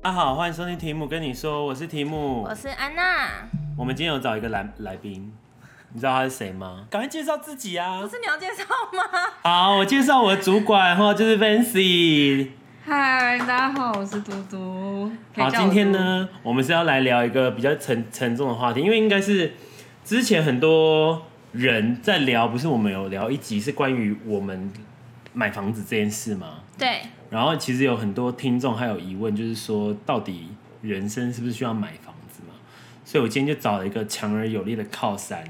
大家好，欢迎收听提姆跟你说，我是提姆，我是安娜。我们今天有找一个来来宾，你知道他是谁吗？赶快介绍自己啊！不是你要介绍吗？好，我介绍我的主管哈，就是 Vancy。嗨，大家好，我是嘟嘟。好，今天呢，我们是要来聊一个比较沉沉重的话题，因为应该是之前很多人在聊，不是我们有聊一集是关于我们买房子这件事吗？对。然后其实有很多听众还有疑问，就是说到底人生是不是需要买房子嘛？所以我今天就找了一个强而有力的靠山，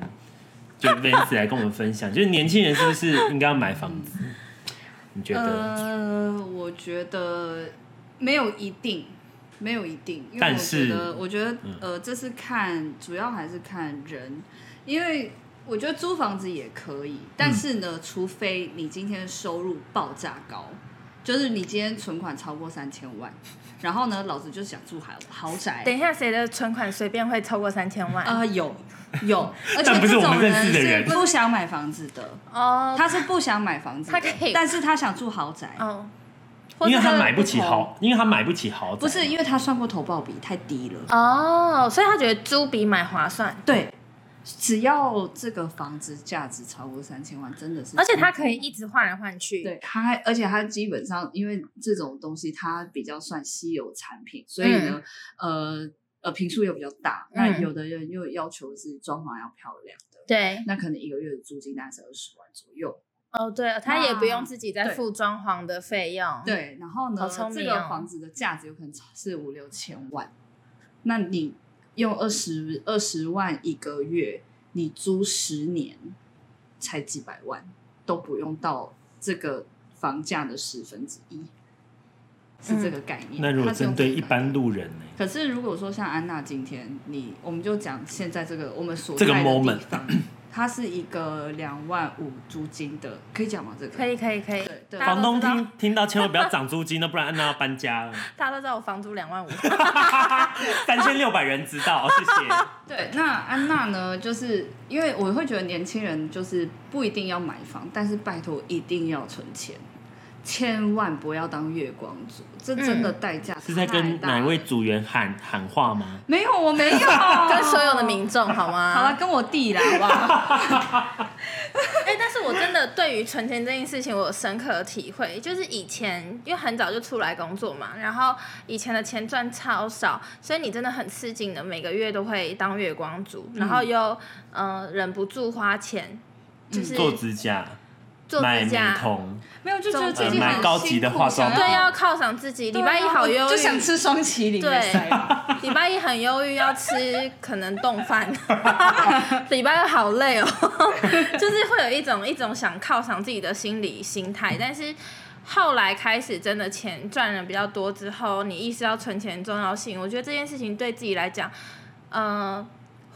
就 Vancy 来跟我们分享，就是年轻人是不是应该要买房子？你觉得？呃，我觉得没有一定，没有一定，因为但是我觉得，呃，这是看主要还是看人，因为我觉得租房子也可以，但是呢，除非你今天收入爆炸高。就是你今天存款超过三千万，然后呢，老子就想住豪豪宅。等一下，谁的存款随便会超过三千万？啊、呃，有有，而且这种人是不想买房子的。哦，他是不想买房子，他可以，但是他想住豪宅。哦，因为他买不起豪，因为他买不起豪宅，不是因为他算过投报比太低了。哦，所以他觉得租比买划算，对。只要这个房子价值超过三千万，真的是，而且它可以一直换来换去。对，它而且它基本上因为这种东西它比较算稀有产品，所以呢，嗯、呃呃，平数又比较大，那、嗯、有的人又要求是装潢要漂亮的，对，那可能一个月的租金大概是二十万左右。哦，对，他也不用自己再付装潢的费用。对，对，然后呢，哦、这个房子的价值有可能是五六千万，那你。用二十二十万一个月，你租十年，才几百万，都不用到这个房价的十分之一，是这个概念。嗯、那如果针对一般路人呢？可是如果说像安娜今天，你我们就讲现在这个我们所在的地方。这个它是一个两万五租金的，可以讲吗？这个可以，可以，可以。对，对房东听听到千万不要涨租金，那不然安娜要搬家了。大家都知道我房租两万五，三千六百人知道，谢谢。对，那安娜呢？就是因为我会觉得年轻人就是不一定要买房，但是拜托一定要存钱。千万不要当月光族，这真的代价、嗯、是在跟哪位组员喊喊话吗？没有，我没有，跟所有的民众好吗？好了，跟我弟啦，好不好？哎、欸，但是我真的对于存钱这件事情，我有深刻的体会。就是以前因为很早就出来工作嘛，然后以前的钱赚超少，所以你真的很吃紧的，每个月都会当月光族，然后又嗯、呃、忍不住花钱，就是做指甲。做指甲没有，就觉得自己蛮高级的化妆品，对，要犒赏自己。礼拜一好忧郁，就想吃双麒麟。对，礼拜一很忧郁，要吃可能冻饭。礼拜二好累哦，就是会有一种一种想犒赏自己的心理心态。但是后来开始真的钱赚的比较多之后，你意识到存钱的重要性。我觉得这件事情对自己来讲，嗯、呃，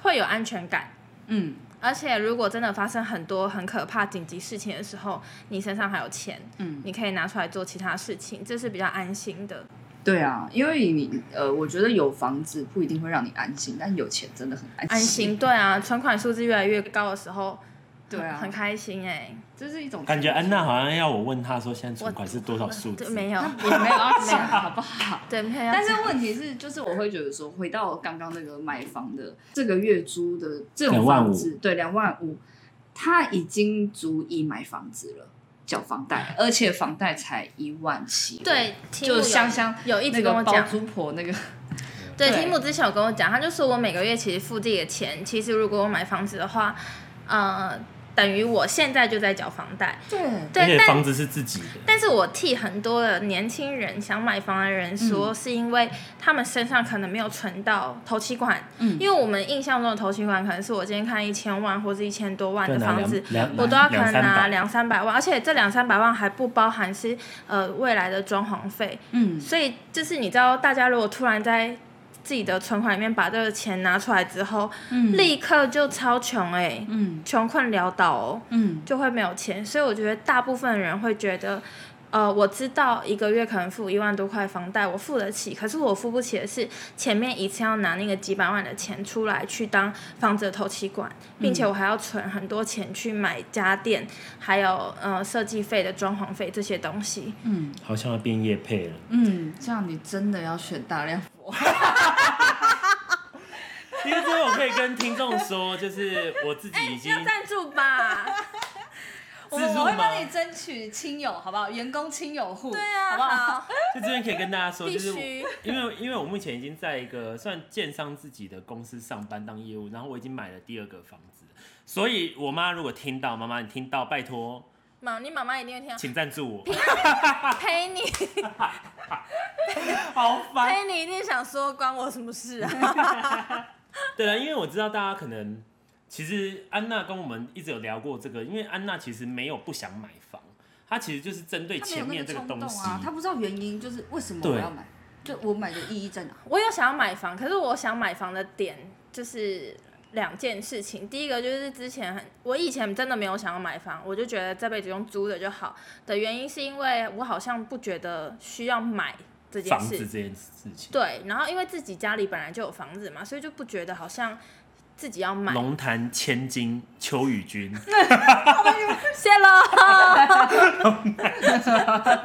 会有安全感。嗯。而且，如果真的发生很多很可怕紧急事情的时候，你身上还有钱，嗯，你可以拿出来做其他事情，这是比较安心的。对啊，因为你呃，我觉得有房子不一定会让你安心，但有钱真的很安心。安心，对啊，存款数字越来越高的时候。对啊，很开心哎、欸，这是一种感觉。安娜好像要我问她说，现在存款是多少数字？没有，也没有要讲，好不好？对，没有。但是问题是，就是我会觉得说，回到刚刚那个买房的这个月租的这种房子，对，两万五，他已经足以买房子了，缴房贷，而且房贷才一万七。对，就香香有一直跟我讲，包租婆那个。对，提姆之前有跟我讲，他就说我每个月其实付自己的钱，其实如果我买房子的话，呃。等于我现在就在缴房贷，对，对，而且房子是自己的。但是我替很多的年轻人想买房的人说，嗯、是因为他们身上可能没有存到头期款。嗯，因为我们印象中的头期款可能是我今天看一千万或者一千多万的房子，我都要可能拿两三百万，而且这两三百万还不包含是呃未来的装潢费。嗯，所以就是你知道，大家如果突然在自己的存款里面把这个钱拿出来之后，嗯、立刻就超穷哎、欸，穷、嗯、困潦倒哦，嗯、就会没有钱。所以我觉得大部分人会觉得呃，我知道一个月可能付一万多块房贷，我付得起。可是我付不起的是前面一次要拿那个几百万的钱出来去当房子的头期款，并且我还要存很多钱去买家电，还有呃设计费的装潢费这些东西。嗯，好像要变业配了。嗯，这样你真的要选大量佛。因为这我可以跟听众说，就是我自己已经、欸、要赞助吧。我我会帮你争取亲友，好不好？员工亲友户，对啊，好不好？就这边可以跟大家说，就是须因为因为我目前已经在一个算建商自己的公司上班当业务，然后我已经买了第二个房子，所以我妈如果听到，妈妈你听到，拜托，妈，你妈妈一定会听到，请赞助我，陪你，好烦，陪你一定想说关我什么事啊？对啊，因为我知道大家可能。其实安娜跟我们一直有聊过这个，因为安娜其实没有不想买房，她其实就是针对前面这个东西，她、啊、不知道原因，就是为什么我要买，就我买的意义在哪？我有想要买房，可是我想买房的点就是两件事情，第一个就是之前很，我以前真的没有想要买房，我就觉得这辈子用租的就好的原因，是因为我好像不觉得需要买这件事，房子这件事情，对，然后因为自己家里本来就有房子嘛，所以就不觉得好像。自己要买龙潭千金邱宇君，谢喽。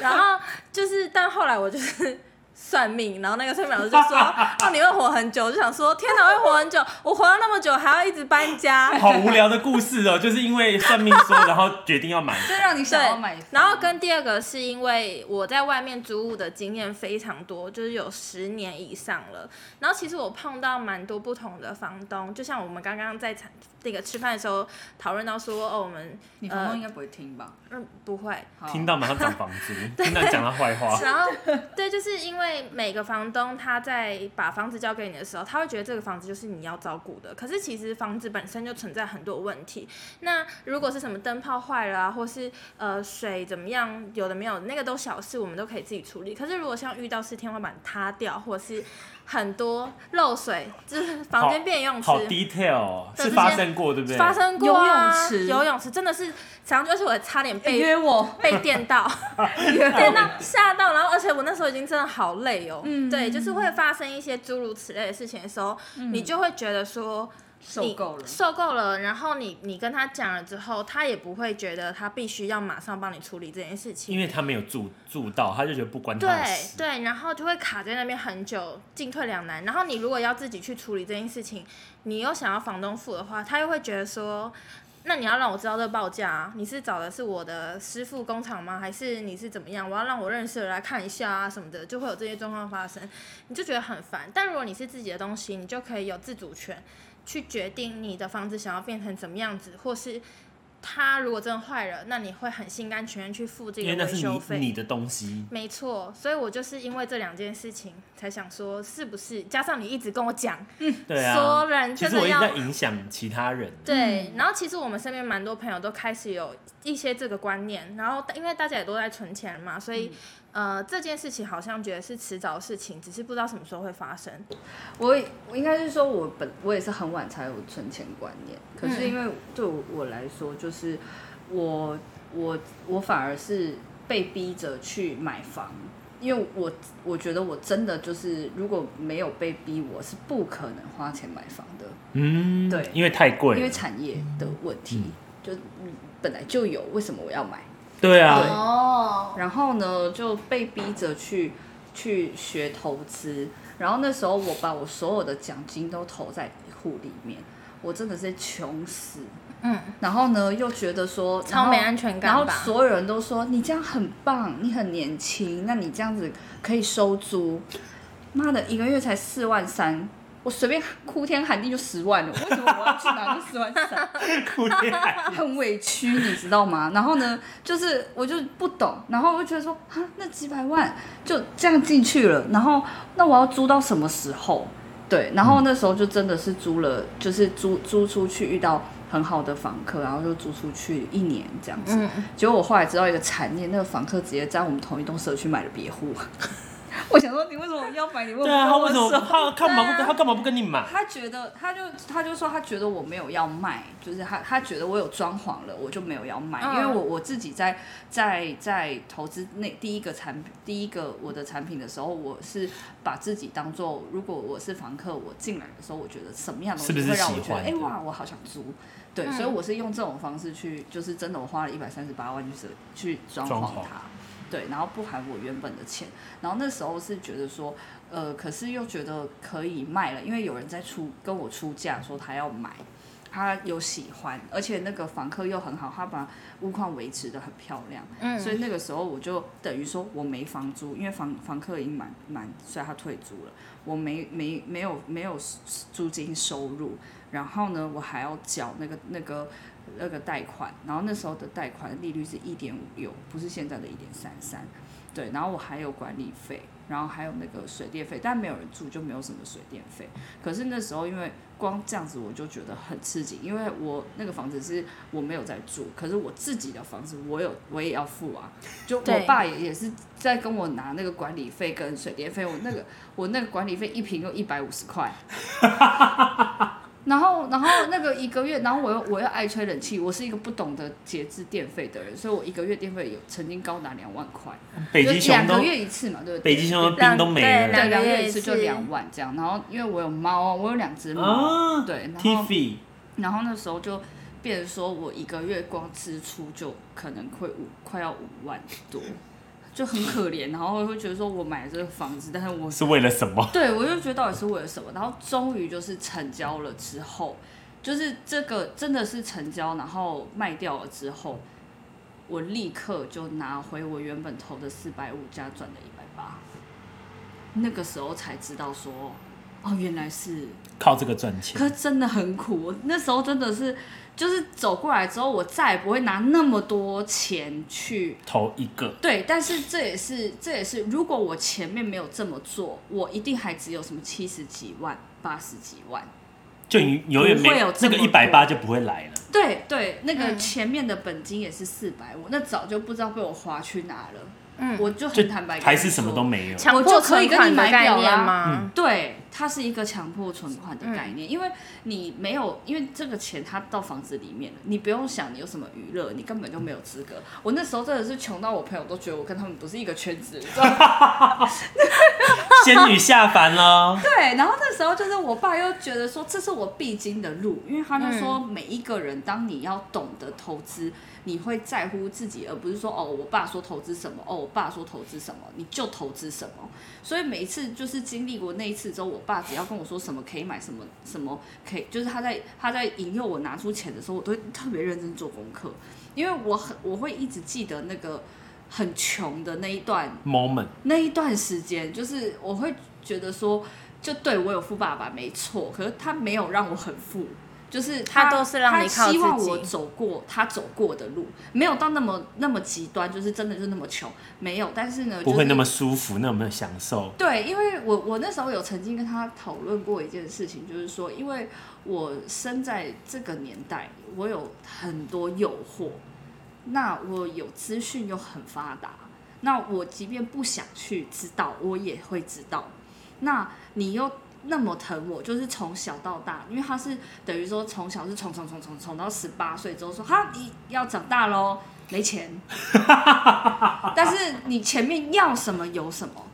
然后就是，但后来我就是。算命，然后那个算命老师就说：“ 哦，你会活很久。”就想说：“天哪，会活很久！我活了那么久，还要一直搬家。”好无聊的故事哦，就是因为算命说，然后决定要买，就让你想要买。然后跟第二个是因为我在外面租屋的经验非常多，就是有十年以上了。然后其实我碰到蛮多不同的房东，就像我们刚刚在那个吃饭的时候讨论到说：“哦，我们你房东应该不会听吧？”嗯，不会。听到马上涨房租，听到讲他坏话。然后对，就是因为。每个房东他在把房子交给你的时候，他会觉得这个房子就是你要照顾的。可是其实房子本身就存在很多问题。那如果是什么灯泡坏了啊，或是呃水怎么样，有的没有，那个都小事，我们都可以自己处理。可是如果像遇到是天花板塌掉，或是很多漏水，就是房间变游泳池，好 detail，是发生过对不对？发生过啊，游泳池，游泳池真的是，常常就是我差点被约我。被电到，电到吓到，然后而且我那时候已经真的好累哦，嗯，对，就是会发生一些诸如此类的事情的时候，嗯、你就会觉得说。受够了，受够了。然后你你跟他讲了之后，他也不会觉得他必须要马上帮你处理这件事情，因为他没有住住到，他就觉得不关他的事。对对，然后就会卡在那边很久，进退两难。然后你如果要自己去处理这件事情，你又想要房东付的话，他又会觉得说，那你要让我知道这个报价啊，你是找的是我的师傅工厂吗？还是你是怎么样？我要让我认识的来看一下啊什么的，就会有这些状况发生，你就觉得很烦。但如果你是自己的东西，你就可以有自主权。去决定你的房子想要变成怎么样子，或是它如果真的坏了，那你会很心甘情愿去付这个维修费。你，你的东西。没错，所以我就是因为这两件事情才想说，是不是？加上你一直跟我讲，嗯，对啊，说人真的要其实我一直在影响其他人。对，然后其实我们身边蛮多朋友都开始有一些这个观念，然后因为大家也都在存钱嘛，所以。嗯呃，这件事情好像觉得是迟早的事情，只是不知道什么时候会发生。我我应该是说，我本我也是很晚才有存钱观念，可是因为对我来说，就是我我我反而是被逼着去买房，因为我我觉得我真的就是如果没有被逼，我是不可能花钱买房的。嗯，对，因为太贵，因为产业的问题，嗯、就本来就有，为什么我要买？对啊，对，然后呢就被逼着去去学投资，然后那时候我把我所有的奖金都投在户里面，我真的是穷死，嗯，然后呢又觉得说超没安全感，然后所有人都说你这样很棒，你很年轻，那你这样子可以收租，妈的一个月才四万三。我随便哭天喊地就十万了，为什么我要去拿这十万三？哭天喊地，很委屈，你知道吗？然后呢，就是我就不懂，然后我就觉得说，啊，那几百万就这样进去了，然后那我要租到什么时候？对，然后那时候就真的是租了，就是租租出去，遇到很好的房客，然后就租出去一年这样子。嗯、结果我后来知道一个惨念，那个房客直接在我们同一栋社区买了别户。我想说，你为什么要买？你问对啊，他为什么他干嘛不他干嘛不跟你买？他觉得，他就他就说，他觉得我没有要卖，就是他他觉得我有装潢了，我就没有要卖，嗯因为我我自己在在在投资那第一个产品，第一个我的产品的时候，我是把自己当做，如果我是房客，我进来的时候，我觉得什么样的东西会让我觉得，哎哇，我好想租。对，嗯所以我是用这种方式去，就是真的，我花了一百三十八万，就是去装潢它。对，然后不含我原本的钱，然后那时候是觉得说，呃，可是又觉得可以卖了，因为有人在出跟我出价说他要买，他有喜欢，而且那个房客又很好，他把屋况维持的很漂亮，嗯，所以那个时候我就等于说我没房租，因为房房客已经满满，所以他退租了，我没没没有没有租金收入，然后呢，我还要缴那个那个。那个贷款，然后那时候的贷款利率是一点五六，不是现在的一点三三，对，然后我还有管理费，然后还有那个水电费，但没有人住就没有什么水电费。可是那时候因为光这样子我就觉得很刺激，因为我那个房子是我没有在住，可是我自己的房子我有我也要付啊，就我爸也也是在跟我拿那个管理费跟水电费，我那个我那个管理费一坪就一百五十块。然后，然后那个一个月，然后我又我又爱吹冷气，我是一个不懂得节制电费的人，所以我一个月电费有曾经高达两万块，北极熊两个月一次嘛，对不对？北极熊的冰都没了，对，两个月月一次就两万这样。然后因为我有猫，我有两只猫，啊对，然后然后那时候就变成说我一个月光支出就可能会五快要五万多。就很可怜，然后会觉得说，我买了这个房子，但是我是为了什么？对，我就觉得到底是为了什么？然后终于就是成交了之后，就是这个真的是成交，然后卖掉了之后，我立刻就拿回我原本投的四百五加赚的一百八。那个时候才知道说，哦，原来是靠这个赚钱。可是真的很苦，我那时候真的是。就是走过来之后，我再也不会拿那么多钱去投一个。对，但是这也是这也是，如果我前面没有这么做，我一定还只有什么七十几万、八十几万，就你永远没有那个一百八就不会来了。对对，那个前面的本金也是四百五，那早就不知道被我划去哪了。嗯，我就很坦白，还是什么都没有，我就可以跟你买表了吗？嗯、对，它是一个强迫存款的概念，嗯、因为你没有，因为这个钱它到房子里面了，你不用想你有什么娱乐，你根本就没有资格。我那时候真的是穷到我朋友都觉得我跟他们不是一个圈子，你知道吗？仙女下凡了。对，然后那时候就是我爸又觉得说这是我必经的路，因为他就说每一个人，当你要懂得投资。你会在乎自己，而不是说哦，我爸说投资什么，哦，我爸说投资什么，你就投资什么。所以每一次就是经历过那一次之后，我爸只要跟我说什么可以买什么什么可以，就是他在他在引诱我拿出钱的时候，我都会特别认真做功课，因为我很我会一直记得那个很穷的那一段 moment，那一段时间，就是我会觉得说，就对我有富爸爸没错，可是他没有让我很富。就是他，他都是让你靠自己。他希望我走过他走过的路，没有到那么那么极端，就是真的就是那么穷，没有。但是呢，就是、不会那么舒服，那么享受。对，因为我我那时候有曾经跟他讨论过一件事情，就是说，因为我生在这个年代，我有很多诱惑，那我有资讯又很发达，那我即便不想去知道，我也会知道。那你又。那么疼我，就是从小到大，因为他是等于说从小是宠宠宠宠宠到十八岁之后说，哈，你要长大喽，没钱，但是你前面要什么有什么，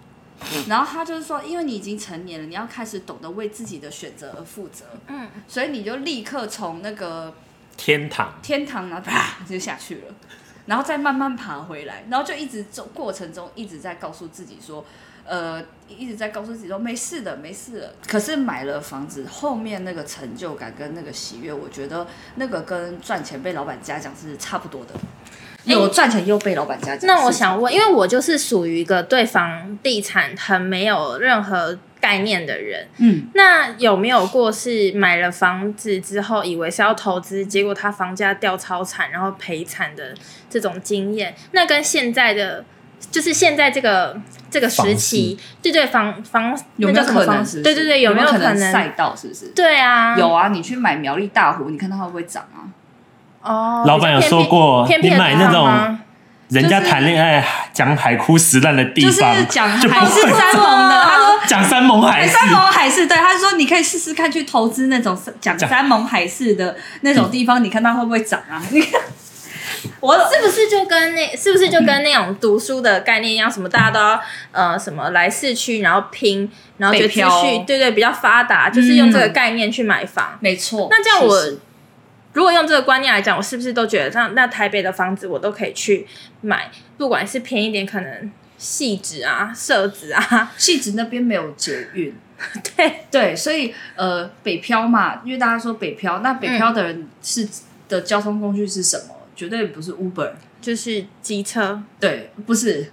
然后他就是说，因为你已经成年了，你要开始懂得为自己的选择而负责，嗯，所以你就立刻从那个天堂天堂，然后啪就下去了，然后再慢慢爬回来，然后就一直走过程中一直在告诉自己说。呃，一直在告诉自己说没事的，没事的。可是买了房子后面那个成就感跟那个喜悦，我觉得那个跟赚钱被老板嘉奖是差不多的。有赚钱又被老板嘉奖。那我想问，因为我就是属于一个对房地产很没有任何概念的人，嗯，那有没有过是买了房子之后以为是要投资，结果他房价掉超惨，然后赔惨的这种经验？那跟现在的。就是现在这个这个时期，对对房房有没有可能？对对对，有没有可能赛道？是不是？对啊，有啊，你去买苗栗大湖，你看它会不会涨啊？哦，老板有说过，你买那种人家谈恋爱讲海枯石烂的地方，就是讲海誓山盟的。讲山盟海誓，山盟海誓。对，他说你可以试试看去投资那种讲山盟海誓的那种地方，你看它会不会涨啊？你看。我是不是就跟那是不是就跟那种读书的概念一样？什么大家都要呃什么来市区，然后拼，然后就继续对对比较发达，就是用这个概念去买房。嗯、没错。那这样我如果用这个观念来讲，我是不是都觉得那那台北的房子我都可以去买，不管是便宜点，可能汐止啊、社子啊，汐止 那边没有捷运。对对，所以呃北漂嘛，因为大家说北漂，那北漂的人是、嗯、的交通工具是什么？绝对不是 Uber，就是机车。对，不是，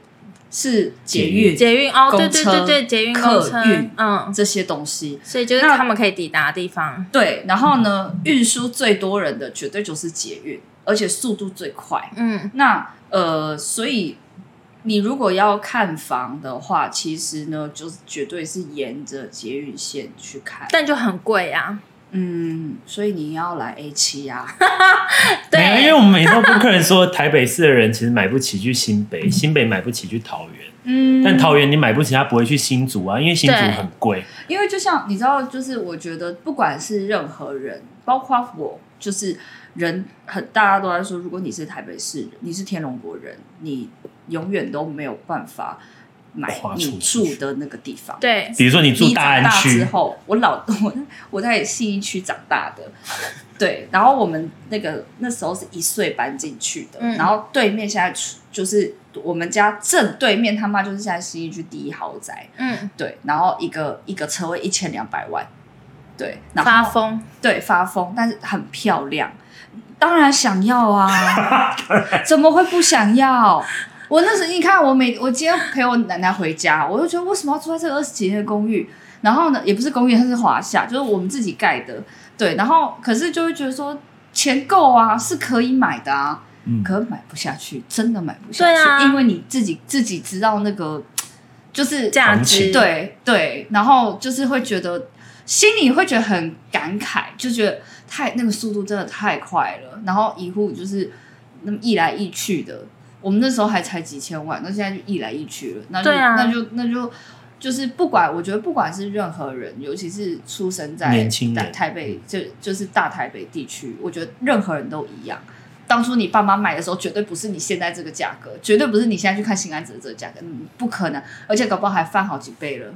是捷运。捷运哦，对对对对，捷运、客运，嗯，这些东西。所以就是他们可以抵达的地方。对，然后呢，运输最多人的绝对就是捷运，而且速度最快。嗯，那呃，所以你如果要看房的话，其实呢，就是绝对是沿着捷运线去看，但就很贵啊。嗯，所以你要来 A 七呀？对，因为我们每次都跟客人说，台北市的人其实买不起去新北，新北买不起去桃园。嗯，但桃园你买不起，他不会去新竹啊，因为新竹很贵。因为就像你知道，就是我觉得不管是任何人，包括我，就是人很大家都在说，如果你是台北市人，你是天龙国人，你永远都没有办法。买你住的那个地方，对，比如说你住大安区。之后，我老 我我在信义区长大的，对，然后我们那个那时候是一岁搬进去的，嗯、然后对面现在就是我们家正对面他妈就是现在信义区第一豪宅，嗯，对，然后一个一个车位一千两百万，对，然后发疯，对，发疯，但是很漂亮，当然想要啊，怎么会不想要？我那时候，你看我每我今天陪我奶奶回家，我就觉得为什么要住在这个二十几年的公寓？然后呢，也不是公寓，它是华夏，就是我们自己盖的。对，然后可是就会觉得说钱够啊，是可以买的啊，嗯、可买不下去，真的买不下去，啊、因为你自己自己知道那个就是价值，对对，然后就是会觉得心里会觉得很感慨，就觉得太那个速度真的太快了，然后一户就是那么一来一去的。我们那时候还才几千万，那现在就一来一去了，那就、啊、那就那就就是不管，我觉得不管是任何人，尤其是出生在在台北，就就是大台北地区，我觉得任何人都一样。当初你爸妈买的时候，绝对不是你现在这个价格，绝对不是你现在去看新安子的这个价格，嗯，不可能，而且搞不好还翻好几倍了。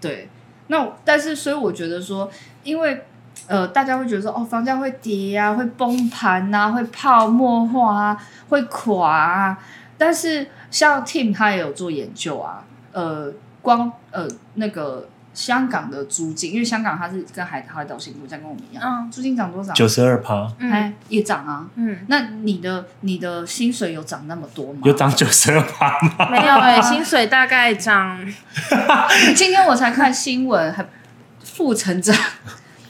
对，那但是所以我觉得说，因为。呃，大家会觉得说，哦，房价会跌啊，会崩盘啊，会泡沫化啊，会垮啊。但是像 Tim 他也有做研究啊，呃，光呃那个香港的租金，因为香港它是跟海海岛型国家跟我们一样，嗯，租金涨多少？九十二趴，哎，也涨啊。嗯，那你的你的薪水有涨那么多吗？有涨九十二趴吗？没有哎、欸，薪水大概涨。今天我才看新闻，还负成长。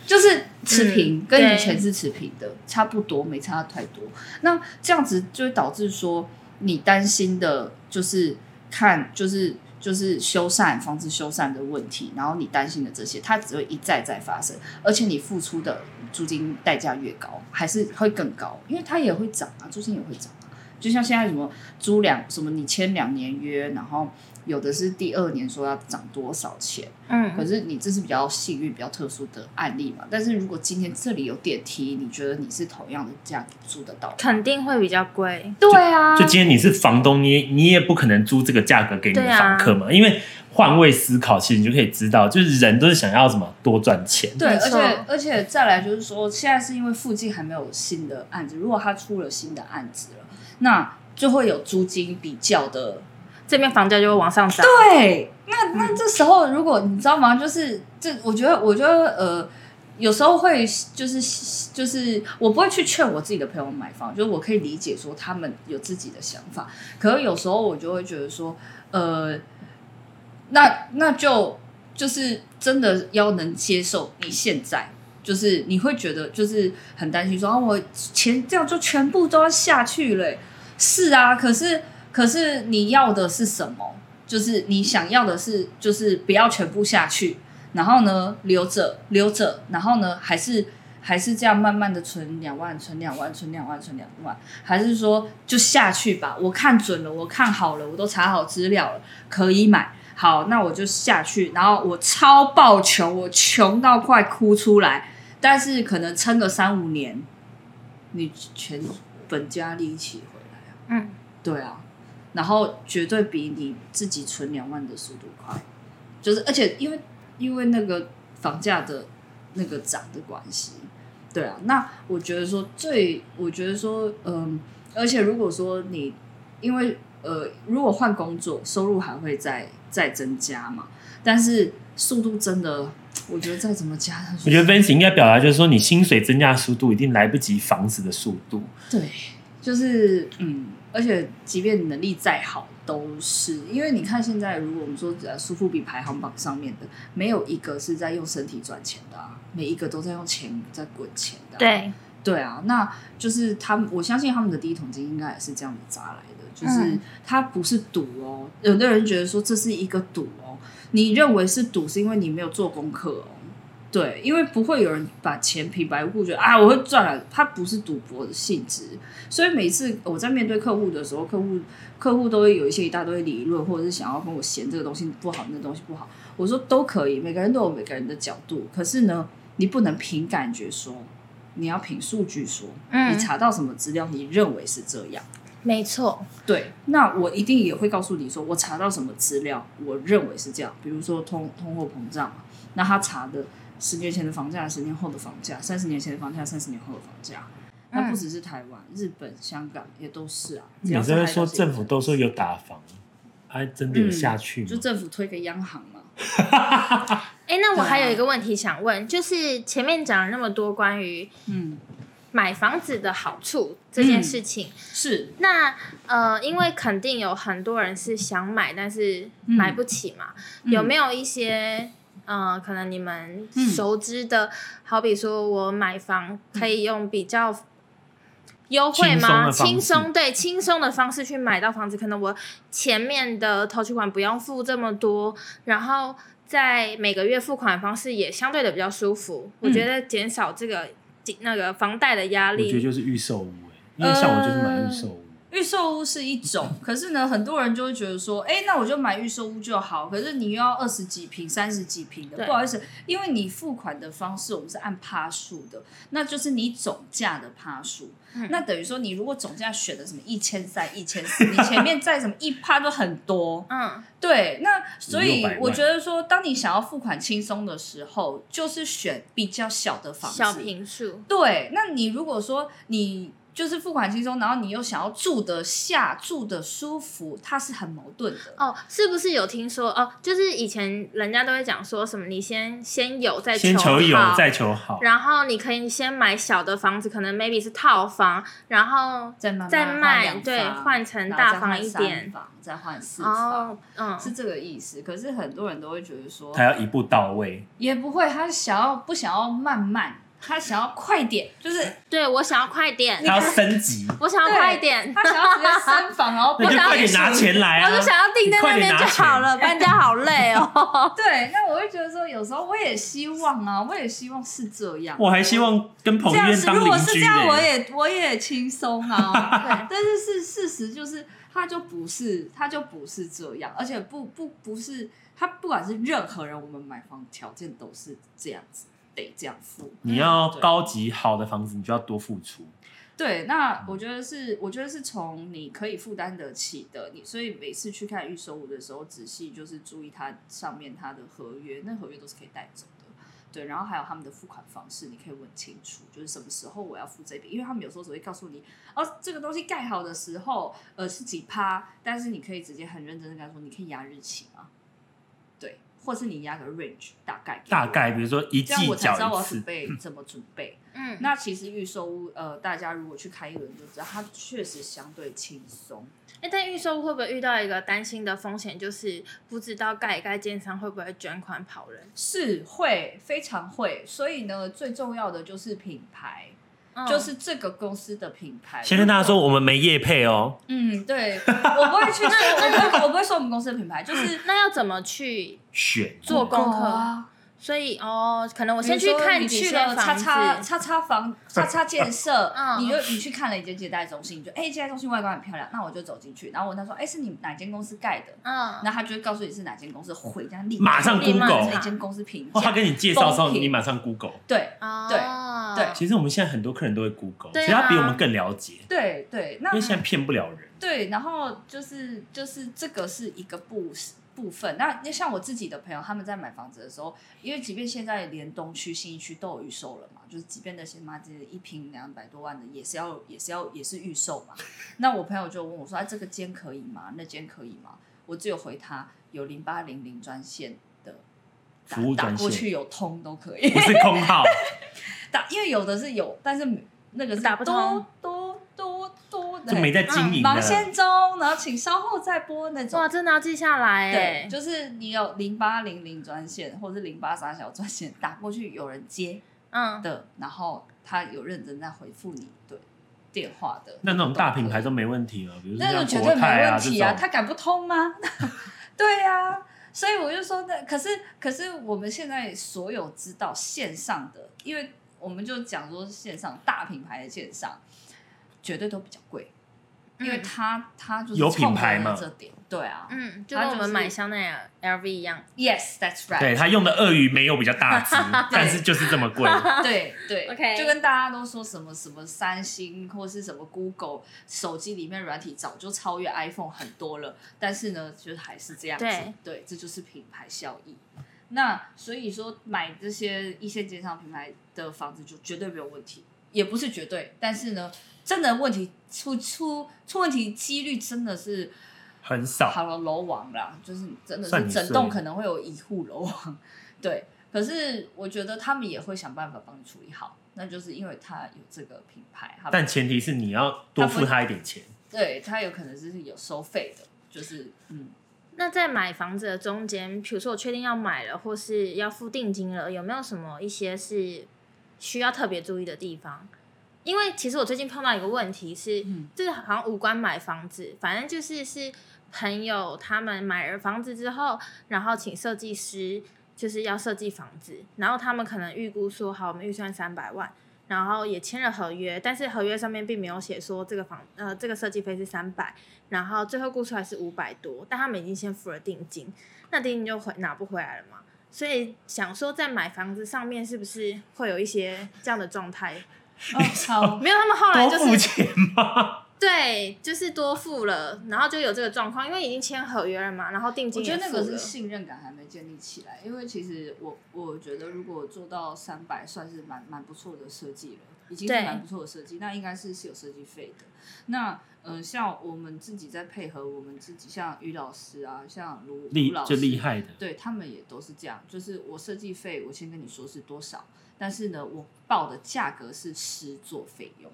就是持平，嗯、跟以前是持平的，差不多，没差太多。那这样子就会导致说，你担心的就是看，就是就是修缮房子修缮的问题，然后你担心的这些，它只会一再再发生，而且你付出的租金代价越高，还是会更高，因为它也会涨啊，租金也会涨啊。就像现在什么租两什么，你签两年约，然后。有的是第二年说要涨多少钱，嗯，可是你这是比较幸运、比较特殊的案例嘛。但是如果今天这里有电梯，你觉得你是同样的价格租得到？肯定会比较贵。对啊，就今天你是房东，你你也不可能租这个价格给你的房客嘛。啊、因为换位思考，其实你就可以知道，就是人都是想要什么多赚钱。对，而且而且再来就是说，现在是因为附近还没有新的案子，如果他出了新的案子了，那就会有租金比较的。这边房价就会往上涨。对，那那这时候如果你知道吗？就是这，我觉得，我觉得，呃，有时候会就是就是，我不会去劝我自己的朋友买房，就是我可以理解说他们有自己的想法。可是有时候我就会觉得说，呃，那那就就是真的要能接受你现在，就是你会觉得就是很担心说啊，我钱这样就全部都要下去了。是啊，可是。可是你要的是什么？就是你想要的是，就是不要全部下去，然后呢，留着留着，然后呢，还是还是这样慢慢的存两万，存两万，存两万，存两万，还是说就下去吧？我看准了，我看好了，我都查好资料了，可以买。好，那我就下去，然后我超爆穷，我穷到快哭出来，但是可能撑个三五年，你全本家利息回来啊。嗯，对啊，然后绝对比你自己存两万的速度快，就是而且因为因为那个房价的那个涨的关系。对啊，那我觉得说最，我觉得说，嗯，而且如果说你，因为呃，如果换工作，收入还会再再增加嘛，但是速度真的，我觉得再怎么加，我觉得 Vance 应该表达就是说，你薪水增加速度一定来不及房子的速度。对，就是嗯，而且即便你能力再好。都是因为你看，现在如果我们说在苏富比排行榜上面的，没有一个是在用身体赚钱的啊，每一个都在用钱在滚钱的啊。对对啊，那就是他们，我相信他们的第一桶金应该也是这样子砸来的，就是他不是赌哦。有的人觉得说这是一个赌哦，你认为是赌，是因为你没有做功课哦。对，因为不会有人把钱平白无故觉得啊，我会赚了，它不是赌博的性质，所以每次我在面对客户的时候，客户客户都会有一些一大堆理论，或者是想要跟我嫌这个东西不好，那个东西不好，我说都可以，每个人都有每个人的角度，可是呢，你不能凭感觉说，你要凭数据说，嗯，你查到什么资料，你认为是这样，没错，对，那我一定也会告诉你说，我查到什么资料，我认为是这样，比如说通通货膨胀嘛，那他查的。十年前的房价，十年后的房价；三十年前的房价，三十年后的房价。那不只是台湾、日本、香港也都是啊。有时候说政府都说有打房，还真的有下去吗？就政府推给央行嘛。哎、欸，那我还有一个问题想问，就是前面讲了那么多关于嗯买房子的好处这件事情，嗯、是那呃，因为肯定有很多人是想买，但是买不起嘛，嗯、有没有一些？嗯、呃，可能你们熟知的，嗯、好比说我买房可以用比较优惠吗？轻松对，轻松的方式去买到房子，可能我前面的头期款不用付这么多，然后在每个月付款方式也相对的比较舒服。嗯、我觉得减少这个那个房贷的压力。我觉得就是预售屋，因为像我就是买预售屋。呃预售屋是一种，可是呢，很多人就会觉得说，哎、欸，那我就买预售屋就好。可是你又要二十几平、三十几平的，不好意思，因为你付款的方式我们是按趴数的，那就是你总价的趴数。嗯、那等于说，你如果总价选的什么一千三、一千四，你前面再什么一趴都很多。嗯，对。那所以我觉得说，当你想要付款轻松的时候，就是选比较小的房子，小平数。对。那你如果说你。就是付款轻松，然后你又想要住得下、住得舒服，它是很矛盾的。哦，是不是有听说？哦，就是以前人家都会讲说什么，你先先有再求先求有再求好，然后你可以先买小的房子，可能 maybe 是套房，然后再卖，再卖，对，换成大房一点，再换四房，哦，嗯，是这个意思。可是很多人都会觉得说，他要一步到位，也不会，他想要不想要慢慢。他想要快点，就是对我想要快点，他要升级，我想要快点，他想要直接升房，然后我想要快点拿钱来啊，我就想要定在那边就好了，搬家好累哦。对，那我会觉得说，有时候我也希望啊，我也希望是这样，我还希望跟彭于晏当邻居。如果是这样，我也我也轻松啊。对，但是是事实就是，他就不是，他就不是这样，而且不不不是，他不管是任何人，我们买房条件都是这样子。得这样付，你要高级好的房子，你就要多付出。对，那我觉得是，我觉得是从你可以负担得起的，你所以每次去看预售屋的时候，仔细就是注意它上面它的合约，那合约都是可以带走的。对，然后还有他们的付款方式，你可以问清楚，就是什么时候我要付这笔，因为他们有时候只会告诉你，哦，这个东西盖好的时候，呃，是几趴，但是你可以直接很认真的跟他说，你可以压日期吗？或是你压个 range 大概，大概比如说一季缴一次，这样我才知道我要准备怎么准备。嗯，那其实预售屋，呃，大家如果去开一轮就知道，它确实相对轻松。哎、欸，但预售屋会不会遇到一个担心的风险，就是不知道盖一盖建商会不会卷款跑人？是会，非常会。所以呢，最重要的就是品牌。就是这个公司的品牌。先跟大家说，我们没业配哦。嗯，对，我不会去那 那个，我不会说我们公司的品牌。就是那要怎么去选做功课啊？所以哦，可能我先去看你去了，叉叉叉叉房，叉叉建设，嗯、你就你去看了一间接待中心，你就哎，接待中心外观很漂亮，那我就走进去，然后问他说，哎，是你哪间公司盖的？嗯，然后他就会告诉你是哪间公司，回家立马上 Google 哪间公司评价、哦。他跟你介绍的时候，你马上 Google。对，哦、对，对。其实我们现在很多客人都会 Google，其实他比我们更了解。对对，那因为现在骗不了人。对，然后就是就是这个是一个部部分，那那像我自己的朋友，他们在买房子的时候，因为即便现在连东区、新一区都有预售了嘛，就是即便那些妈这一平两百多万的，也是要也是要也是预售嘛。那我朋友就问我说：“哎、啊，这个间可以吗？那间可以吗？”我只有回他有零八零零专线的服务专线，打过去有通都可以，不是空号。打因为有的是有，但是那个是打不通。就没在经营、嗯、忙线中，然后请稍后再拨那种。哇，真的要记下来。对，就是你有零八零零专线或者是零八三小专线打过去，有人接，嗯的，然后他有认真在回复你对电话的。那那种大品牌都没问题了，比如说那种绝对没问题啊，他敢不通吗？对呀、啊，所以我就说那可是可是我们现在所有知道线上的，因为我们就讲说线上大品牌的线上绝对都比较贵。因为它它就是有品牌嘛，这点对啊，嗯，就跟我们买香奈儿 LV 一样。Yes，that's right。对，他用的鳄鱼没有比较大只，但是就是这么贵。对对，OK。就跟大家都说什么什么三星或是什么 Google 手机里面软体早就超越 iPhone 很多了，但是呢，就是还是这样子。对，对，这就是品牌效益。那所以说买这些一线街上品牌的房子就绝对没有问题，也不是绝对，但是呢。真的问题出出出问题几率真的是很少。好了，楼王啦，就是真的是整栋可能会有一户楼王，对。可是我觉得他们也会想办法帮你处理好，那就是因为他有这个品牌。但前提是你要多付他一点钱。他对他有可能是有收费的，就是嗯。那在买房子的中间，比如说我确定要买了，或是要付定金了，有没有什么一些是需要特别注意的地方？因为其实我最近碰到一个问题是，嗯、就是好像无关买房子，反正就是是朋友他们买了房子之后，然后请设计师就是要设计房子，然后他们可能预估说好，我们预算三百万，然后也签了合约，但是合约上面并没有写说这个房呃这个设计费是三百，然后最后估出来是五百多，但他们已经先付了定金，那定金就回拿不回来了嘛，所以想说在买房子上面是不是会有一些这样的状态？哦，好，没有，他们后来就是多付钱吗？对，就是多付了，然后就有这个状况，因为已经签合约了嘛，然后定金也付了。我觉得那个是信任感还没建立起来，因为其实我我觉得如果做到三百，算是蛮蛮不错的设计了，已经是蛮不错的设计，那应该是是有设计费的。那嗯、呃，像我们自己在配合我们自己，像于老师啊，像卢卢老师，就厉害的，对他们也都是这样，就是我设计费，我先跟你说是多少。但是呢，我报的价格是实作费用，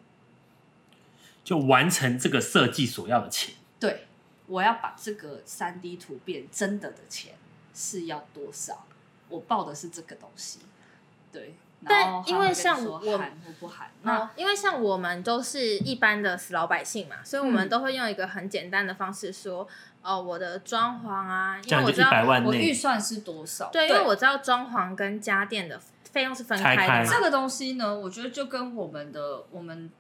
就完成这个设计所要的钱。对，我要把这个三 D 图变真的的钱是要多少？我报的是这个东西。对，但因为像我含或不含，那因为像我们都是一般的死老百姓嘛，所以我们都会用一个很简单的方式说，哦，我的装潢啊，因为我知道我预算是多少。对，因为我知道装潢跟家电的。费用是分开的。这个东西呢，我觉得就跟我们的我们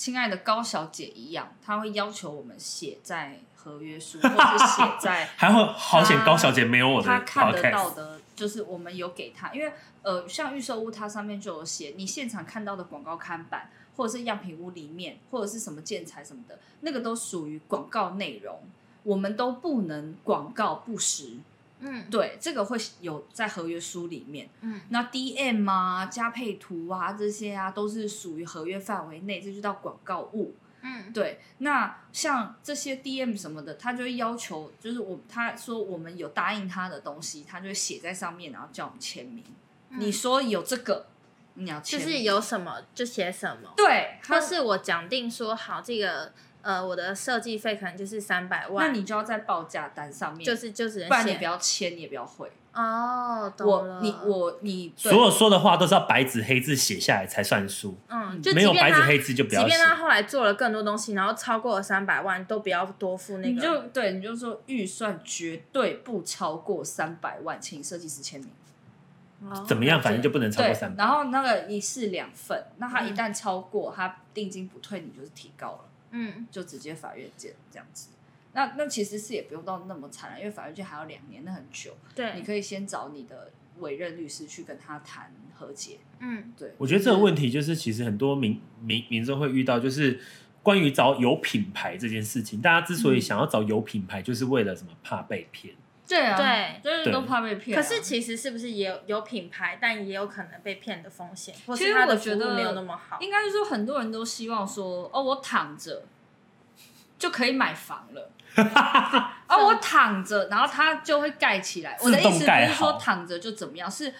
亲爱的高小姐一样，她会要求我们写在合约书，或是写在 还会好险高小姐没有我的，她看得到的，就是我们有给她，因为呃，像预售屋，它上面就有写，你现场看到的广告看板，或者是样品屋里面，或者是什么建材什么的，那个都属于广告内容，我们都不能广告不实。嗯，对，这个会有在合约书里面。嗯，那 DM 啊、加配图啊这些啊，都是属于合约范围内，这就叫广告物。嗯，对。那像这些 DM 什么的，他就会要求，就是我他说我们有答应他的东西，他就会写在上面，然后叫我们签名。嗯，你说有这个，你要签名，就是有什么就写什么。对，或是我讲定说好这个。呃，我的设计费可能就是三百万，那你就要在报价单上面，就是就只能写，不然你不要签，你也不要回。哦，懂了。我你我你所有说的话都是要白纸黑字写下来才算数。嗯，就没有白纸黑字就不要写。即便他后来做了更多东西，然后超过了三百万，都不要多付那个。你就对，你就说预算绝对不超过三百万，请设计师签名。怎么样，反正就不能超过三百。然后那个一式两份，那他一旦超过，他定金不退，你就是提高了。嗯，就直接法院见这样子。那那其实是也不用到那么惨了，因为法院见还要两年，那很久。对，你可以先找你的委任律师去跟他谈和解。嗯，对。我觉得这个问题就是，其实很多民民民众会遇到，就是关于找有品牌这件事情。大家之所以想要找有品牌，就是为了什么？怕被骗。对啊，对，就是都怕被骗。可是其实是不是也有有品牌，但也有可能被骗的风险？其实我觉得没有那么好。应该是说，很多人都希望说，哦，我躺着就可以买房了。哦，我躺着，然后它就会盖起来。我的意思不是说躺着就怎么样，是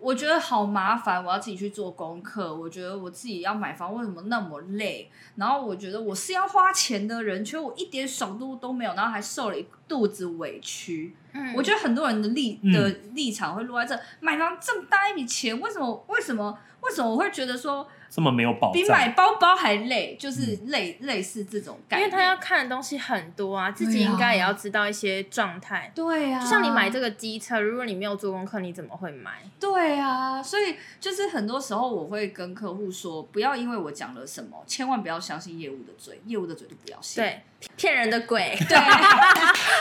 我觉得好麻烦，我要自己去做功课。我觉得我自己要买房，为什么那么累？然后我觉得我是要花钱的人，却我一点爽度都没有，然后还受了一肚子委屈。嗯，我觉得很多人的立的立场会落在这，买房这么大一笔钱，为什么？为什么？为什么我会觉得说？这么没有保障，比买包包还累，就是类、嗯、类似这种感觉。因为他要看的东西很多啊，自己应该也要知道一些状态。对啊，就像你买这个机车，如果你没有做功课，你怎么会买？对啊，所以就是很多时候我会跟客户说，不要因为我讲了什么，千万不要相信业务的嘴，业务的嘴都不要信。对，骗人的鬼。对，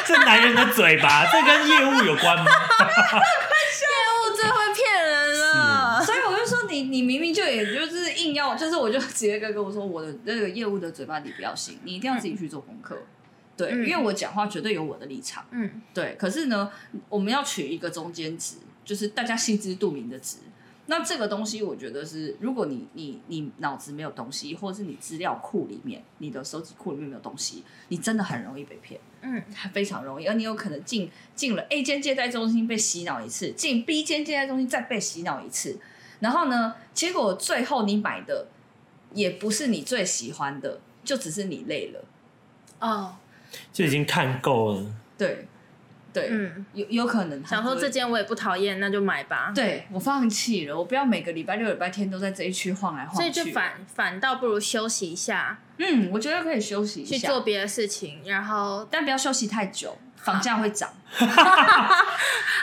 这男人的嘴巴，这跟业务有关吗？业务最会骗人了，所以我就说你，你明明就也就是。硬要就是，我就直接跟跟我说，我的那个业务的嘴巴你不要信，你一定要自己去做功课。嗯、对，因为我讲话绝对有我的立场。嗯，对。可是呢，我们要取一个中间值，就是大家心知肚明的值。那这个东西，我觉得是，如果你你你脑子没有东西，或者是你资料库里面、你的手机库里面没有东西，你真的很容易被骗。嗯，非常容易。而你有可能进进了 A 间借贷中心被洗脑一次，进 B 间借贷中心再被洗脑一次。然后呢，结果最后你买的也不是你最喜欢的，就只是你累了，哦，就已经看够了。对，对，嗯，有有可能想说这间我也不讨厌，那就买吧。对，我放弃了，我不要每个礼拜六、礼拜天都在这一区晃来晃去。所以就反反倒不如休息一下。嗯，我觉得可以休息一下，去做别的事情，然后但不要休息太久。房价会涨，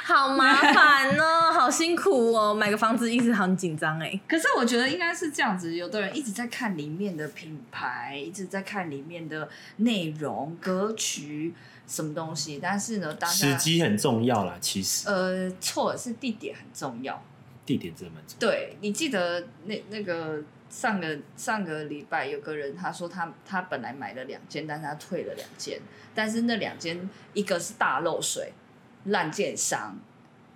好麻烦哦，好辛苦哦，买个房子一直很紧张哎。可是我觉得应该是这样子，有的人一直在看里面的品牌，一直在看里面的内容、格局什么东西，但是呢，当时机很重要啦，其实。呃，错，是地点很重要，地点真的蛮重要。对，你记得那那个。上个上个礼拜有个人他说他他本来买了两间，但是他退了两间，但是那两间一个是大漏水烂建商，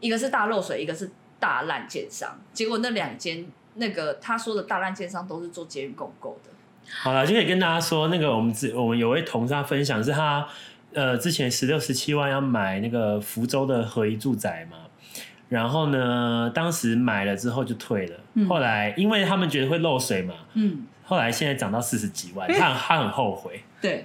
一个是大漏水，一个是大烂建商，结果那两间那个他说的大烂建商都是做捷运共购的。好了，就可以跟大家说，那个我们只我们有位同事他分享是他呃之前十六十七万要买那个福州的合一住宅嘛。然后呢，当时买了之后就退了。嗯、后来因为他们觉得会漏水嘛，嗯，后来现在涨到四十几万，他他很后悔。对，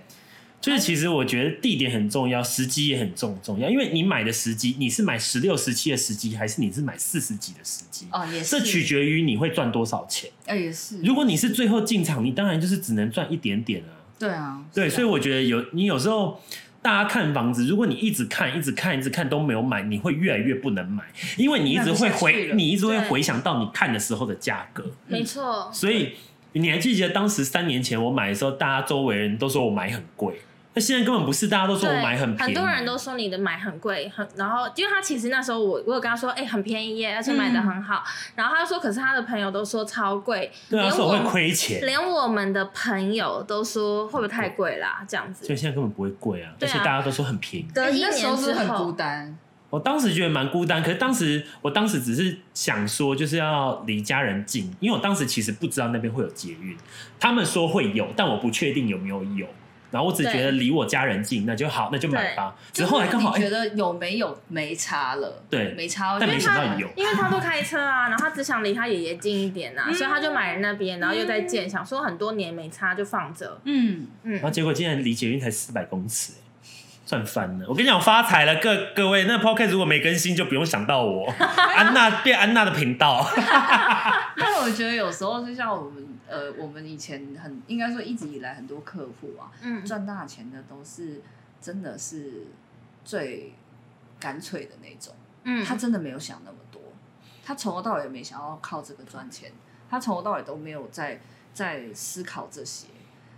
就是其实我觉得地点很重要，时机也很重重要。因为你买的时机，你是买十六、十七的时机，还是你是买四十几的时机？哦，也是。这取决于你会赚多少钱。哎，也是。如果你是最后进场，你当然就是只能赚一点点啊。对啊。对，所以我觉得有你有时候。大家看房子，如果你一直看、一直看、一直看都没有买，你会越来越不能买，因为你一直会回，你一直会回想到你看的时候的价格。没错。所以你还记不记得当时三年前我买的时候，大家周围人都说我买很贵。那现在根本不是，大家都说我买很便宜。很多人都说你的买很贵，很然后因为他其实那时候我我有跟他说，哎、欸，很便宜耶，而且买的很好。嗯、然后他说，可是他的朋友都说超贵，对啊，说我会亏钱。连我们的朋友都说会不会太贵啦？这样子。所以现在根本不会贵啊，而且大家都说很便宜。隔一年之后是很孤单。我当时觉得蛮孤单，可是当时我当时只是想说，就是要离家人近，因为我当时其实不知道那边会有捷运，他们说会有，但我不确定有没有有。然后我只觉得离我家人近，那就好，那就买吧。只是后来刚好觉得有没有没差了，对，没差。但没想到有，因为他都开车啊，然后他只想离他爷爷近一点啊，所以他就买了那边，然后又在建，想说很多年没差就放着。嗯嗯。然后结果竟然离捷运才四百公尺，赚翻了！我跟你讲，发财了，各各位，那 Podcast 如果没更新，就不用想到我，安娜变安娜的频道。但我觉得有时候就像我们。呃，我们以前很应该说一直以来很多客户啊，嗯，赚大钱的都是真的是最干脆的那种，嗯，他真的没有想那么多，他从头到尾没想要靠这个赚钱，他从头到尾都没有在在思考这些。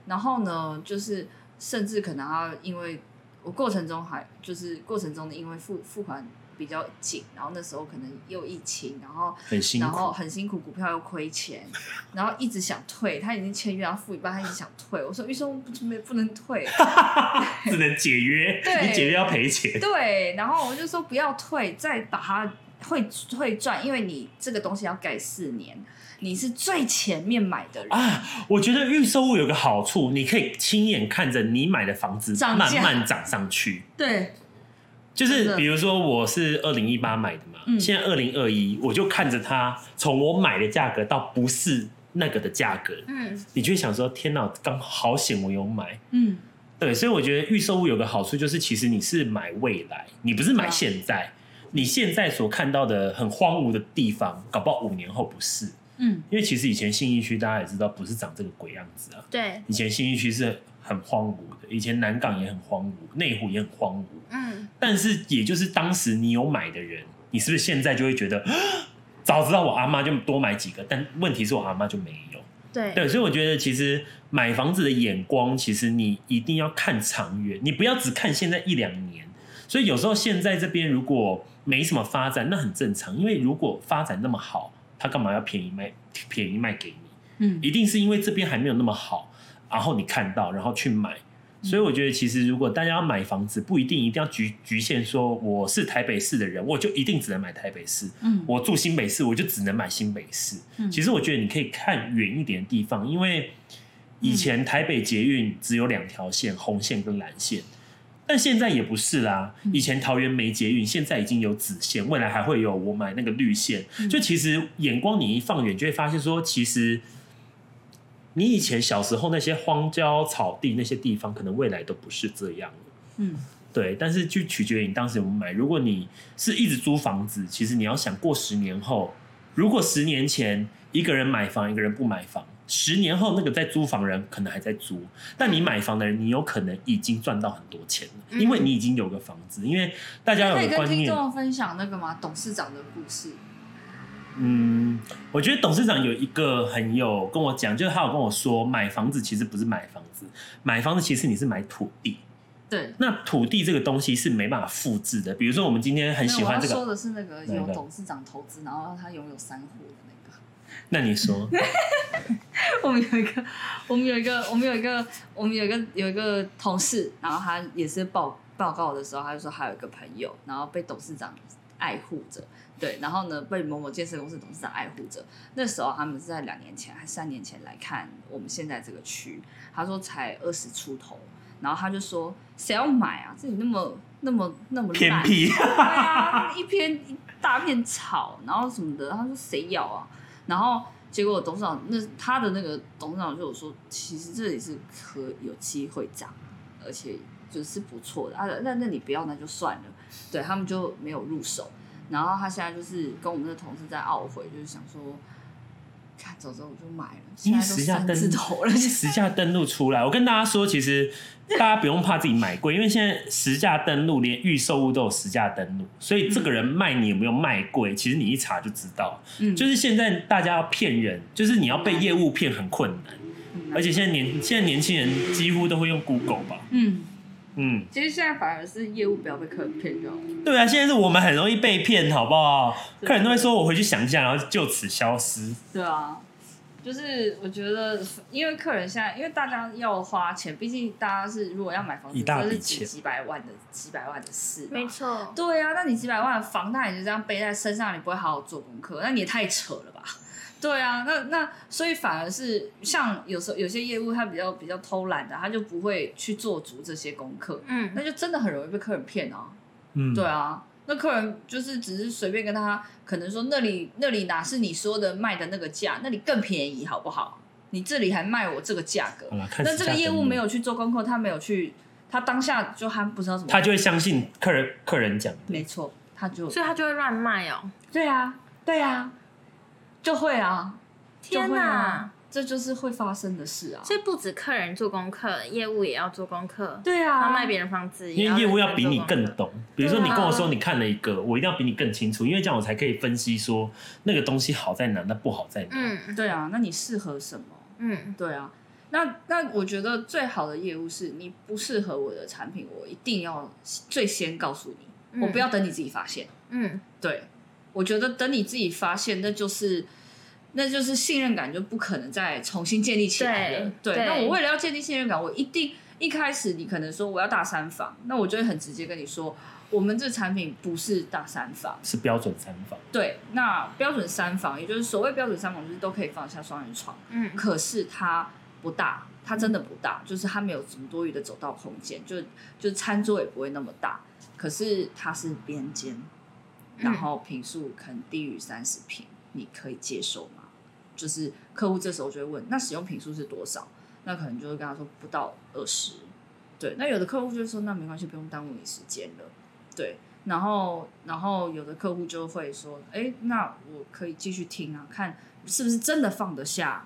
然后呢，就是甚至可能他因为我过程中还就是过程中的因为付付款。比较紧，然后那时候可能又疫情，然后很辛苦，然后很辛苦，股票又亏钱，然后一直想退，他已经签约要付一半，他一直想退。我说预售不没不能退，只能解约，你解约要赔钱。对，然后我就说不要退，再把它会会赚，因为你这个东西要盖四年，你是最前面买的人。啊。我觉得预售物有个好处，你可以亲眼看着你买的房子慢慢涨上去。对。就是比如说我是二零一八买的嘛，嗯、现在二零二一，我就看着它从我买的价格到不是那个的价格，嗯，你就会想说天哪，刚好险我有买，嗯，对，所以我觉得预售物有个好处就是，其实你是买未来，你不是买现在，啊、你现在所看到的很荒芜的地方，搞不好五年后不是，嗯，因为其实以前信义区大家也知道不是长这个鬼样子啊，对，以前信义区是。很荒芜的，以前南港也很荒芜，内湖也很荒芜。嗯，但是也就是当时你有买的人，你是不是现在就会觉得，早知道我阿妈就多买几个？但问题是我阿妈就没有。对对，所以我觉得其实买房子的眼光，其实你一定要看长远，你不要只看现在一两年。所以有时候现在这边如果没什么发展，那很正常，因为如果发展那么好，他干嘛要便宜卖便宜卖给你？嗯，一定是因为这边还没有那么好。然后你看到，然后去买，所以我觉得其实如果大家要买房子，不一定一定要局局限说我是台北市的人，我就一定只能买台北市。嗯，我住新北市，我就只能买新北市。嗯，其实我觉得你可以看远一点的地方，因为以前台北捷运只有两条线，红线跟蓝线，但现在也不是啦。以前桃园没捷运，现在已经有紫线，未来还会有我买那个绿线。就其实眼光你一放远，就会发现说其实。你以前小时候那些荒郊草地那些地方，可能未来都不是这样了。嗯，对。但是就取决于你当时有没有买。如果你是一直租房子，其实你要想过十年后，如果十年前一个人买房，一个人不买房，十年后那个在租房人可能还在租，但你买房的人，你有可能已经赚到很多钱了，因为你已经有个房子。因为大家有个观念，跟听众分享那个吗？董事长的故事。嗯，我觉得董事长有一个很有跟我讲，就是他有跟我说，买房子其实不是买房子，买房子其实你是买土地。对，那土地这个东西是没办法复制的。比如说，我们今天很喜欢这个，说的是那个有董事长投资，然后他拥有三户的那个。那你说，我们有一个，我们有一个，我们有一个，我们有一个有一个同事，然后他也是报报告的时候，他就说还有一个朋友，然后被董事长爱护着。对，然后呢，被某某建设公司董事长爱护着。那时候他们是在两年前还是三年前来看我们现在这个区，他说才二十出头，然后他就说谁要买啊？这里那么那么那么烂偏僻，对啊，一片一大片草，然后什么的，他说谁要啊？然后结果董事长那他的那个董事长就有说，其实这里是可有机会涨，而且就是不错的啊。那那你不要那就算了，对他们就没有入手。然后他现在就是跟我们的同事在懊悔，就是想说，看走走我就买了，现在都三字头了，实价登录出来。我跟大家说，其实大家不用怕自己买贵，因为现在实价登录连预售物都有实价登录，所以这个人卖你有没有卖贵，其实你一查就知道。嗯，就是现在大家要骗人，就是你要被业务骗很困难，而且现在年现在年轻人几乎都会用 Google 吧。嗯。嗯，其实现在反而是业务不要被客人骗就好。对啊，现在是我们很容易被骗，好不好？客人都会说我回去想一下，然后就此消失。对啊，就是我觉得，因为客人现在，因为大家要花钱，毕竟大家是如果要买房子，都是几几百万的几百万的事。没错。对啊，那你几百万的房贷你就这样背在身上，你不会好好做功课，那你也太扯了吧？对啊，那那所以反而是像有时候有些业务他比较比较偷懒的，他就不会去做足这些功课，嗯，那就真的很容易被客人骗啊，嗯，对啊，那客人就是只是随便跟他可能说那里那里哪是你说的卖的那个价，那里更便宜好不好？你这里还卖我这个价格，那这个业务没有去做功课，他没有去，他当下就他不知道什么，他就会相信客人客人讲，没错，他就所以他就会乱卖哦，对啊，对啊。就会啊！天哪，这就是会发生的事啊。所以不止客人做功课，业务也要做功课。对啊，他卖别人房子，因为业务要比你更懂。比如说你跟我说你看了一个，啊、我一定要比你更清楚，因为这样我才可以分析说那个东西好在哪，那不好在哪。嗯，对啊，那你适合什么？嗯，对啊。那那我觉得最好的业务是你不适合我的产品，我一定要最先告诉你，嗯、我不要等你自己发现。嗯，对，我觉得等你自己发现，那就是。那就是信任感就不可能再重新建立起来了。对，对，那我为了要建立信任感，我一定一开始你可能说我要大三房，那我就会很直接跟你说，我们这产品不是大三房，是标准三房。对，那标准三房，也就是所谓标准三房，就是都可以放下双人床。嗯，可是它不大，它真的不大，就是它没有什么多余的走道空间，就就餐桌也不会那么大。可是它是边间，然后平数可能低于三十平，你可以接受吗？就是客户这时候就会问，那使用品数是多少？那可能就会跟他说不到二十。对，那有的客户就会说，那没关系，不用耽误你时间了。对，然后然后有的客户就会说，哎，那我可以继续听啊，看是不是真的放得下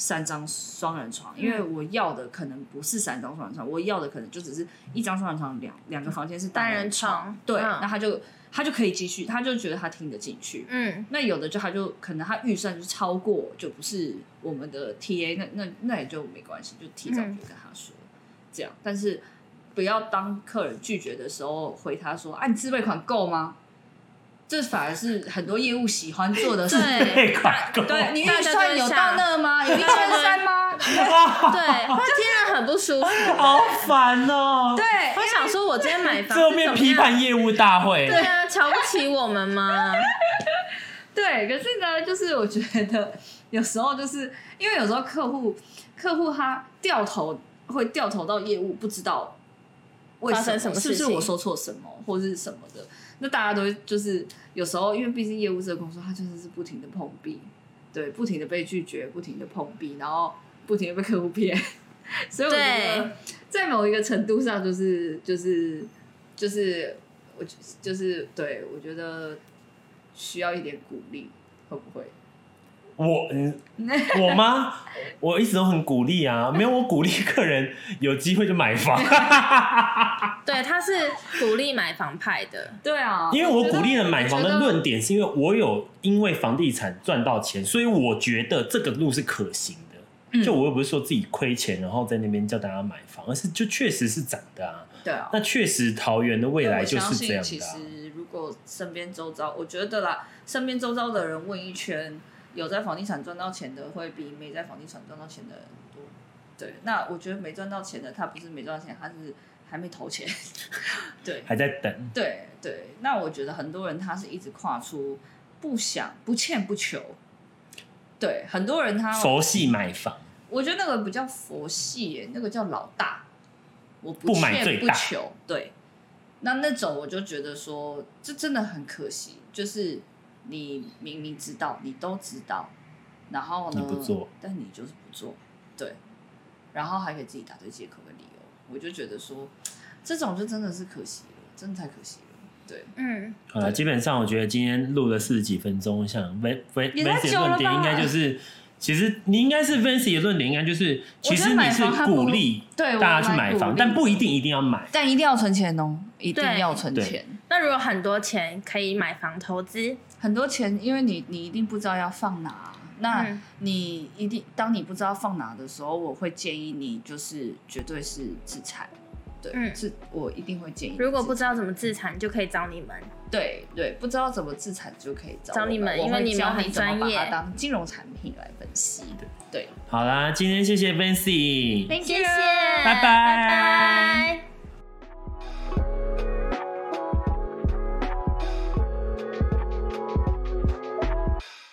三张双人床？因为我要的可能不是三张双人床，我要的可能就只是一张双人床，两两个房间是单人床。对，那他就。他就可以继续，他就觉得他听得进去。嗯，那有的就他就可能他预算就超过，就不是我们的 TA，那那那也就没关系，就提早就跟他说，嗯、这样。但是不要当客人拒绝的时候回他说：“啊，你自备款够吗？”这反而是很多业务喜欢做的事。对，对你预算有到一千三吗？对，会听着很不舒服，好烦哦。对，我想说，我今天买房，最后面批判业务大会。对啊，瞧不起我们吗？对，可是呢，就是我觉得有时候就是因为有时候客户客户他掉头会掉头到业务，不知道为什么，什么是不是我说错什么或者是什么的。那大家都就是有时候，因为毕竟业务这个工作，他就是是不停的碰壁，对，不停的被拒绝，不停的碰壁，然后不停的被客户骗，所以我觉得在某一个程度上，就是就是就是我就是对我觉得需要一点鼓励，会不会？我嗯，我吗？我一直都很鼓励啊，没有我鼓励客人有机会就买房。对，他是鼓励买房派的。对啊，因为我鼓励了买房的论点，是因为我有因为房地产赚到钱，所以我觉得这个路是可行的。就我又不是说自己亏钱，然后在那边叫大家买房，而是就确实是涨的啊。对啊，那确实桃园的未来就是这样的。其实如果身边周遭，我觉得啦，身边周遭的人问一圈。有在房地产赚到钱的，会比没在房地产赚到钱的人多。对，那我觉得没赚到钱的，他不是没赚到钱，他是还没投钱。对，还在等。对对，那我觉得很多人他是一直跨出不想不欠不求。对，很多人他佛系买房，我觉得那个不叫佛系耶，那个叫老大。我不欠不求。对，那那种我就觉得说，这真的很可惜，就是。你明明知道，你都知道，然后呢？你不做，但你就是不做，对，然后还可以自己打对借口跟理由，我就觉得说，这种就真的是可惜了，真的太可惜了，对，嗯。好了，基本上我觉得今天录了四十几分钟，像 Van Van Vancy 的论点应该就是，其实你应该是 Vancy 的论点应该就是，其实你是鼓励对大家去买房，但不一定一定要买，但一定要存钱哦，一定要存钱。那如果很多钱可以买房投资？很多钱，因为你你一定不知道要放哪，那你一定当你不知道放哪的时候，我会建议你就是绝对是自产，对，嗯，是我一定会建议。如果不知道怎么自产，就可以找你们。对对，不知道怎么自产就可以找找你们，因为你们很专业，把它当金融产品来分析。的。对，好啦，今天谢谢 Vancy，谢谢，拜拜。